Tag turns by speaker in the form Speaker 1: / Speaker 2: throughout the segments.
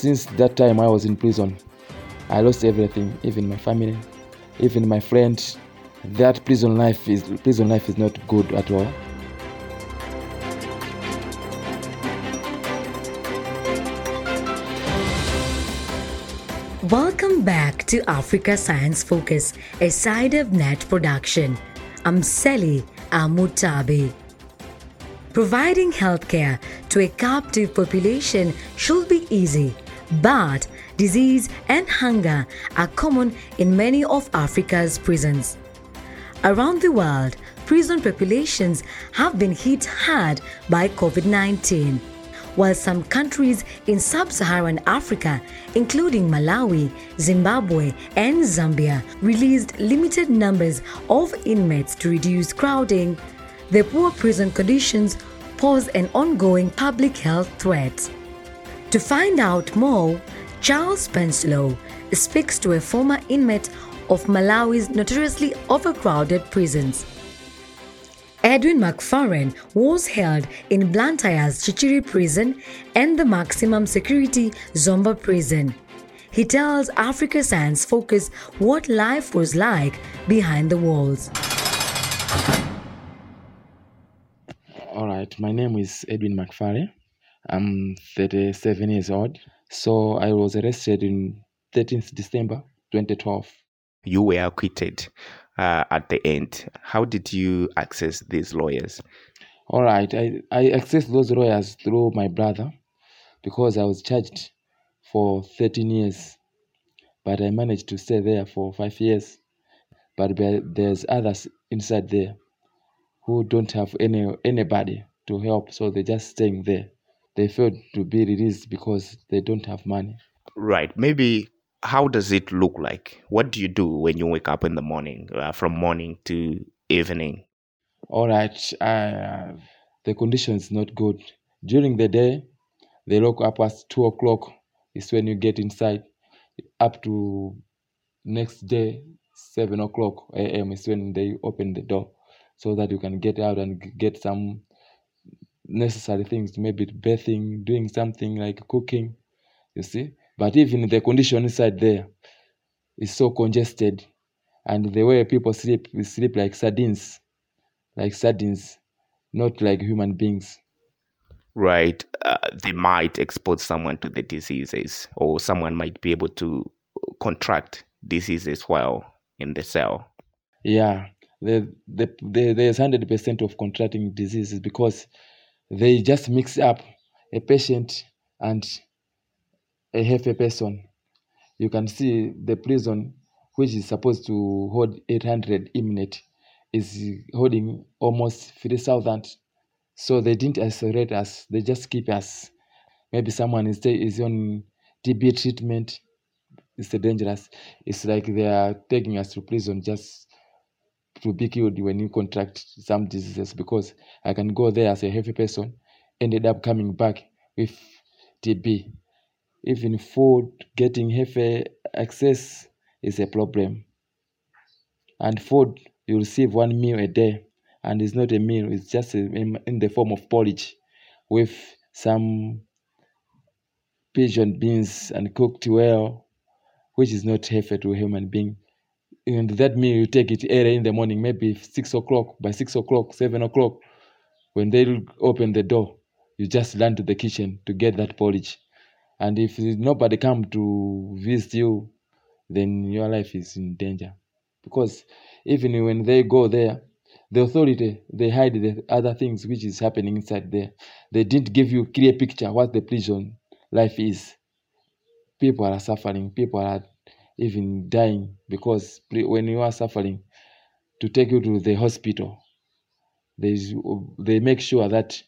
Speaker 1: since that time I was in prison, I lost everything, even my family, even my friends. That prison life is prison life is not good at all.
Speaker 2: Welcome back to Africa Science Focus, a SciDev.Net production. I'm Sally Amutabi. Providing healthcare to a captive population should be easy, but disease and hunger are common in many of Africa's prisons. Around the world, prison populations have been hit hard by COVID 19 while some countries in sub Saharan Africa, including Malawi, Zimbabwe, and Zambia, released limited numbers of inmates to reduce crowding, the poor prison conditions pose an ongoing public health threat. To find out more, Charles Pensulo speaks to a former inmate of Malawi's notoriously overcrowded prisons. Edwin McFarren was held in Blantyre's Chichiri prison and the maximum security Zomba prison. He tells Africa Science Focus what life was like behind the walls.
Speaker 1: All right, my name is Edwin McFarren. I'm 37 years old. So I was arrested in 13th December 2012.
Speaker 3: You were acquitted uh, at the end. How did you access these lawyers?
Speaker 1: All right, I, I accessed those lawyers through my brother because I was charged for 13 years, but I managed to stay there for five years. But there's others inside there who don't have any anybody to help, so they're just staying there. They failed to be released because they don't have money.
Speaker 3: Right. Maybe how does it look like? What do you do when you wake up in the morning, uh, from morning to evening?
Speaker 1: All right. Uh, the condition is not good. During the day, they lock up at two o'clock. Is when you get inside. Up to next day, seven o'clock a.m. is when they open the door, so that you can get out and get some necessary things, maybe bathing, doing something like cooking. You see, but even the condition inside there is so congested, and the way people sleep, we sleep like sardines, like sardines, not like human beings.
Speaker 3: Right. Uh, they might expose someone to the diseases, or someone might be able to contract diseases while in the cell.
Speaker 1: Yeah, the, the, the, there's 100% of contracting diseases because they just mix up a patient and a healthy person. You can see the prison, which is supposed to hold 800 inmates, is holding almost 3,000. So they didn't isolate us, they just keep us. Maybe someone is, is on TB treatment, it's dangerous. It's like they are taking us to prison just to be killed when you contract some diseases because I can go there as a healthy person, ended up coming back with TB even food getting heavy access is a problem. And food you receive one meal a day and it's not a meal it's just in, in the form of porridge with some pigeon beans and cooked well which is not healthy to a human being and that meal you take it early in the morning maybe six o'clock by six o'clock seven o'clock when they open the door you just run to the kitchen to get that porridge. And if nobody come to visit you then your life is in danger. Because even when they go there the authority they hide the other things which is happening inside there. They didn't give you clear picture what the prison life is. People are suffering people are even dying because when you are suffering to take you to the hospital they they make sure that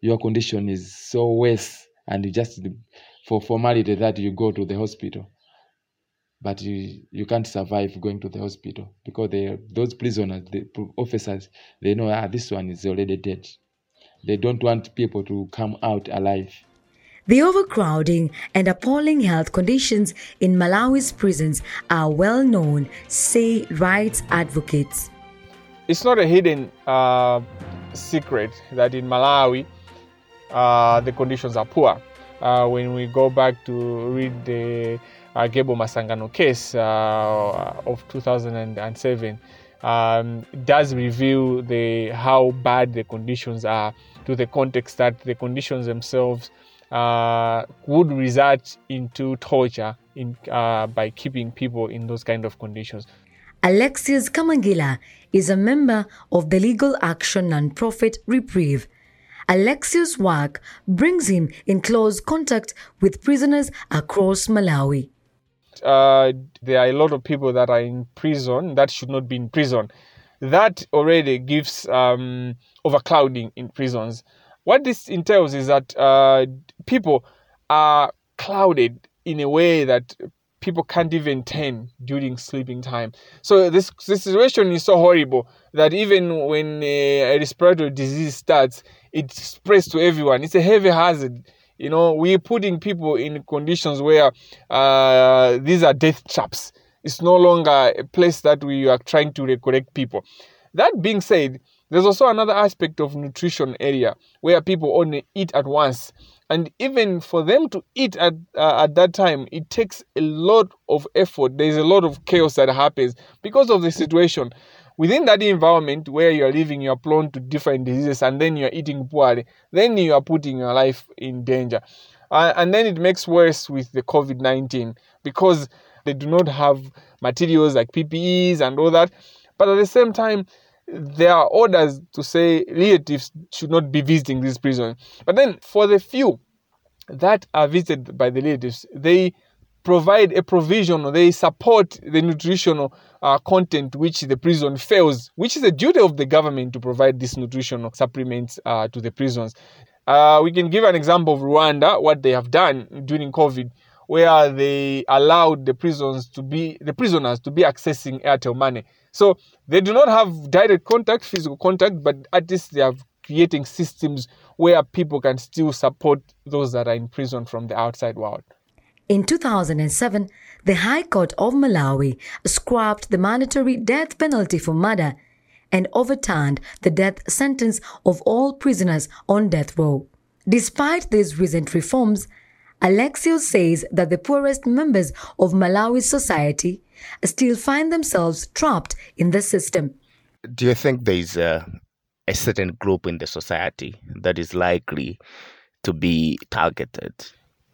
Speaker 1: your condition is so worse and you just for formality that you go to the hospital. But you, you can't survive going to the hospital because they those prisoners the officers they know ah this one is already dead. They don't want people to come out alive
Speaker 2: the overcrowding and appalling health conditions in Malawi's prisons are well known, say rights advocates.
Speaker 4: It's not a hidden uh, secret that in Malawi uh, the conditions are poor. uh, when we go back to read the uh, Gable Masangano case uh, of 2007, um, does reveal the how bad the conditions are to the context that the conditions themselves uh, would result into torture in, uh, by keeping people in those kind of conditions.
Speaker 2: Alexius Kamangila is a member of the legal action nonprofit Reprieve. Alexius' work brings him in close contact with prisoners across Malawi.
Speaker 4: Uh, there are a lot of people that are in prison that should not be in prison. That already gives um, overcrowding in prisons. What this entails is that uh, people are clouded in a way that people can't even turn during sleeping time. So this, this situation is so horrible that even when a, respiratory disease starts, it spreads to everyone. It's a heavy hazard. You know, we're putting people in conditions where uh, these are death traps. It's no longer a place that we are trying to recollect people. That being said, there's also another aspect of nutrition area where people only eat at once. And even for them to eat at uh, at that time it takes a lot of effort. There's a lot of chaos that happens because of the situation. Within that environment where you're living you're prone to different diseases and then you're eating poorly then you are putting your life in danger. Uh, and then it makes worse with the covid-19 because they do not have materials like ppes and all that. But at the same time there are orders to say relatives should not be visiting this prison. But then for the few that are visited by the relatives, they provide a provision or they support the nutritional uh, content which the prison fails, which is a duty of the government to provide these nutritional supplements uh, to the prisons. Uh, we can give an example of Rwanda, what they have done during COVID, where they allowed the prisons to be the prisoners to be accessing Airtel money. So they do not have direct contact, physical contact, but at least they are creating systems where people can still support those that are in prison from the outside world.
Speaker 2: In 2007, the High Court of Malawi scrapped the mandatory death penalty for murder and overturned the death sentence of all prisoners on death row. Despite these recent reforms, Alexius says that the poorest members of Malawi's society still find themselves trapped in the system.
Speaker 3: Do you think there's a, a certain group in the society that is likely to be targeted?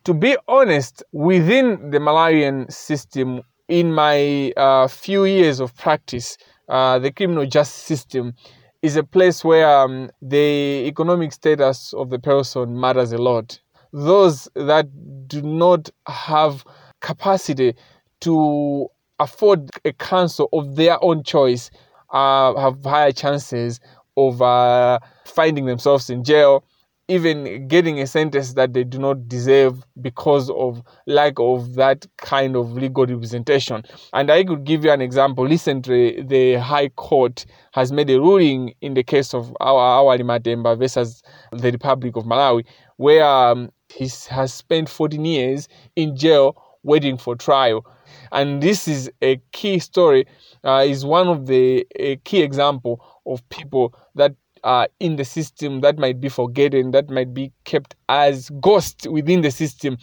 Speaker 4: To be honest, within the Malawian system, in my uh, few years of practice, uh, the criminal justice system is a place where um, the economic status of the person matters a lot. Those that do not have capacity to afford a counsel of their own choice uh, have higher chances of uh, finding themselves in jail, even getting a sentence that they do not deserve because of lack of that kind of legal representation. And I could give you an example. Recently, the High Court has made a ruling in the case of our Awali Matemba versus the Republic of Malawi, where um, he has spent 14 years in jail waiting for trial. And this is a key story uh, is one of the key example of people that are in the system that might be forgotten that might be kept as ghosts within the system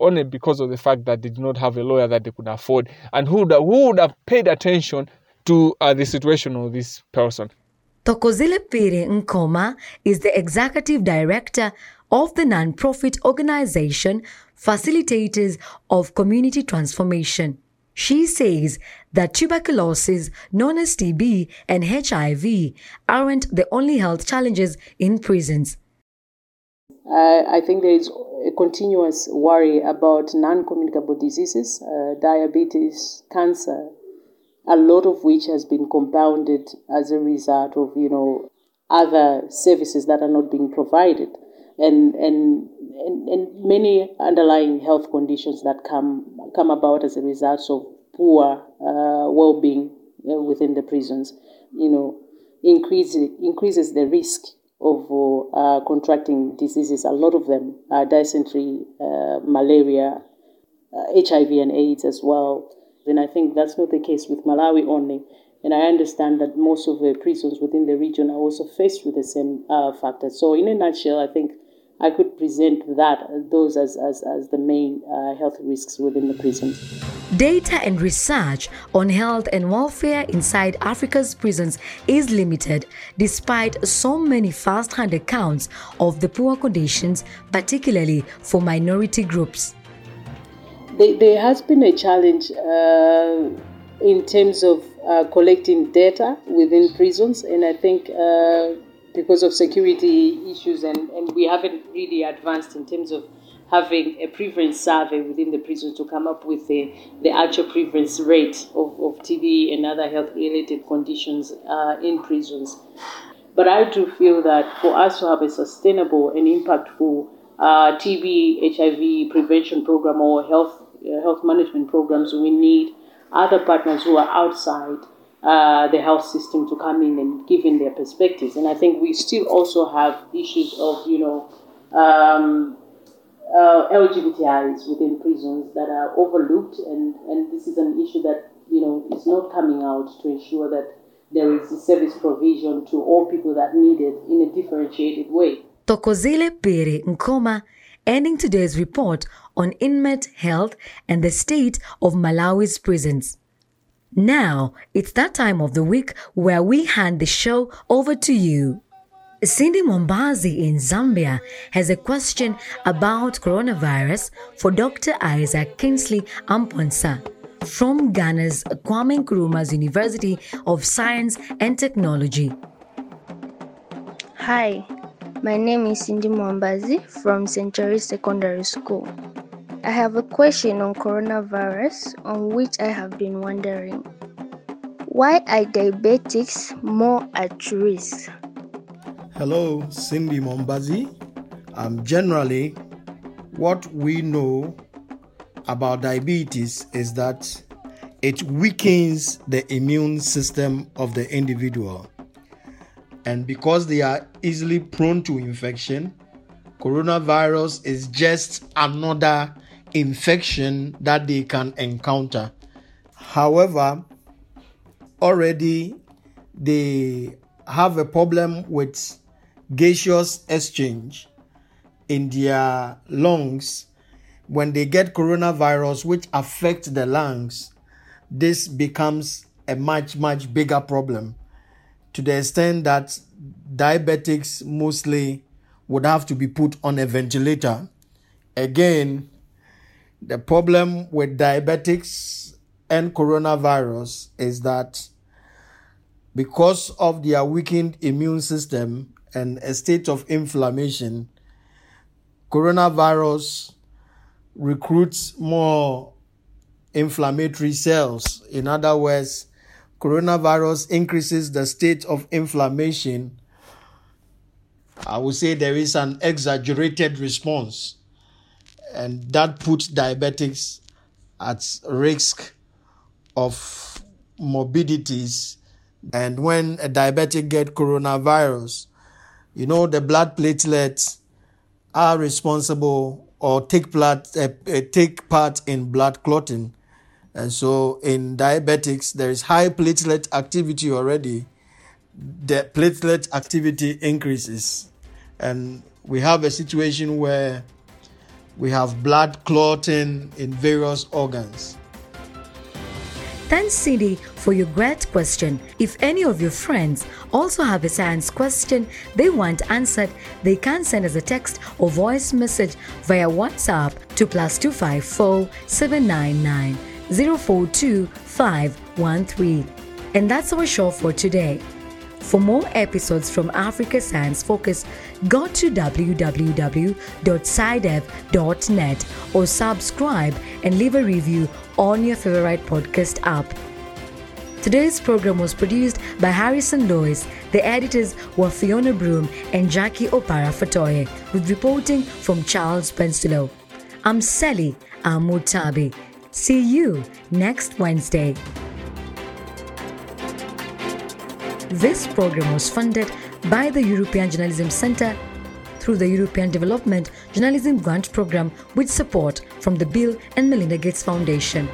Speaker 4: only because of the fact that they did not have a lawyer that they could afford and who would who would have paid attention to uh, the situation of this person
Speaker 2: Thokozile Phiri Nkhoma is the executive director of the non-profit organization Facilitators of Community Transformation. She says that tuberculosis, known as TB, and HIV aren't the only health challenges in prisons.
Speaker 5: Uh, I think there is a continuous worry about non communicable diseases, uh, diabetes, cancer, a lot of which has been compounded as a result of, you know, other services that are not being provided and, and, and, and many underlying health conditions that come, come about as a result of poor uh, well-being uh, within the prisons, you know, increases, increases the risk of uh, contracting diseases. A lot of them are dysentery, uh, malaria, HIV uh, and AIDS as well. And I think that's not the case with Malawi only. And I understand that most of the prisons within the region are also faced with the same uh, factors. So, in a nutshell, I think I could present that those as, as, as the main uh, health risks within the prisons.
Speaker 2: Data and research on health and welfare inside Africa's prisons is limited despite so many first hand accounts of the poor conditions, particularly for minority groups.
Speaker 5: There, there has been a challenge uh, in terms of uh, collecting data within prisons, and I think uh, because of security issues, and, and we haven't really advanced in terms of having a prevalence survey within the prisons to come up with the, the actual prevalence rate of, of TB and other health related conditions uh, in prisons. But I do feel that for us to have a sustainable and impactful uh, TB, HIV prevention program or health uh, health management programs, we need other partners who are outside uh, the health system to come in and give in their perspectives. And I think we still also have issues of, you know, um, uh, LGBTIs within prisons that are overlooked, and, and this is an issue that, you know, is not coming out to ensure that there is service provision to all people that need it in a differentiated way.
Speaker 2: Thokozile Phiri Nkhoma ending today's report on inmate health and the state of Malawi's prisons. Now, it's that time of the week where we hand the show over to you. Cindy Mombazi in Zambia has a question about coronavirus for Dr. Isaac Kingsley Amponsah from Ghana's Kwame Nkrumah's University of Science and Technology.
Speaker 6: Hi, my name is Cindy Mombazi from Century Secondary School. I have a question on coronavirus on which I have been wondering. Why are diabetics more at risk?
Speaker 7: Hello, Cindy Mombazi. Um, generally, what we know about diabetes is that it weakens the immune system of the individual. And because they are easily prone to infection, coronavirus is just another infection that they can encounter. However, already they have a problem with gaseous exchange in their lungs when they get coronavirus which affects the lungs this becomes a much much bigger problem to the extent that diabetics mostly would have to be put on a ventilator again the problem with diabetics and coronavirus is that because of their weakened immune system and a state of inflammation, coronavirus recruits more inflammatory cells. In other words, coronavirus increases the state of inflammation. I would say there is an exaggerated response and that puts diabetics at risk of morbidities. And when a diabetic get coronavirus, you know the blood platelets are responsible or take uh, uh, take part in blood clotting. And so in diabetics, there is high platelet activity already. The platelet activity increases. And we have a situation where we have blood clotting in various organs.
Speaker 2: Thanks, Cindy, for your great question. If any of your friends also have a science question they want answered, they can send us a text or voice message via WhatsApp to plus 254 799 042 513. And that's our show for today. For more episodes from Africa Science Focus, go to www.scidev.net or subscribe and leave a review on your favorite podcast app. Today's program was produced by Harrison Lois. The editors were Fiona Broom and Jackie Opara Fatoye, with reporting from Charles Pensulo. I'm Sally Amutabi. See you next Wednesday. This program was funded by the European Journalism Centre through the European Development Journalism Grant Programme with support from the Bill and Melinda Gates Foundation.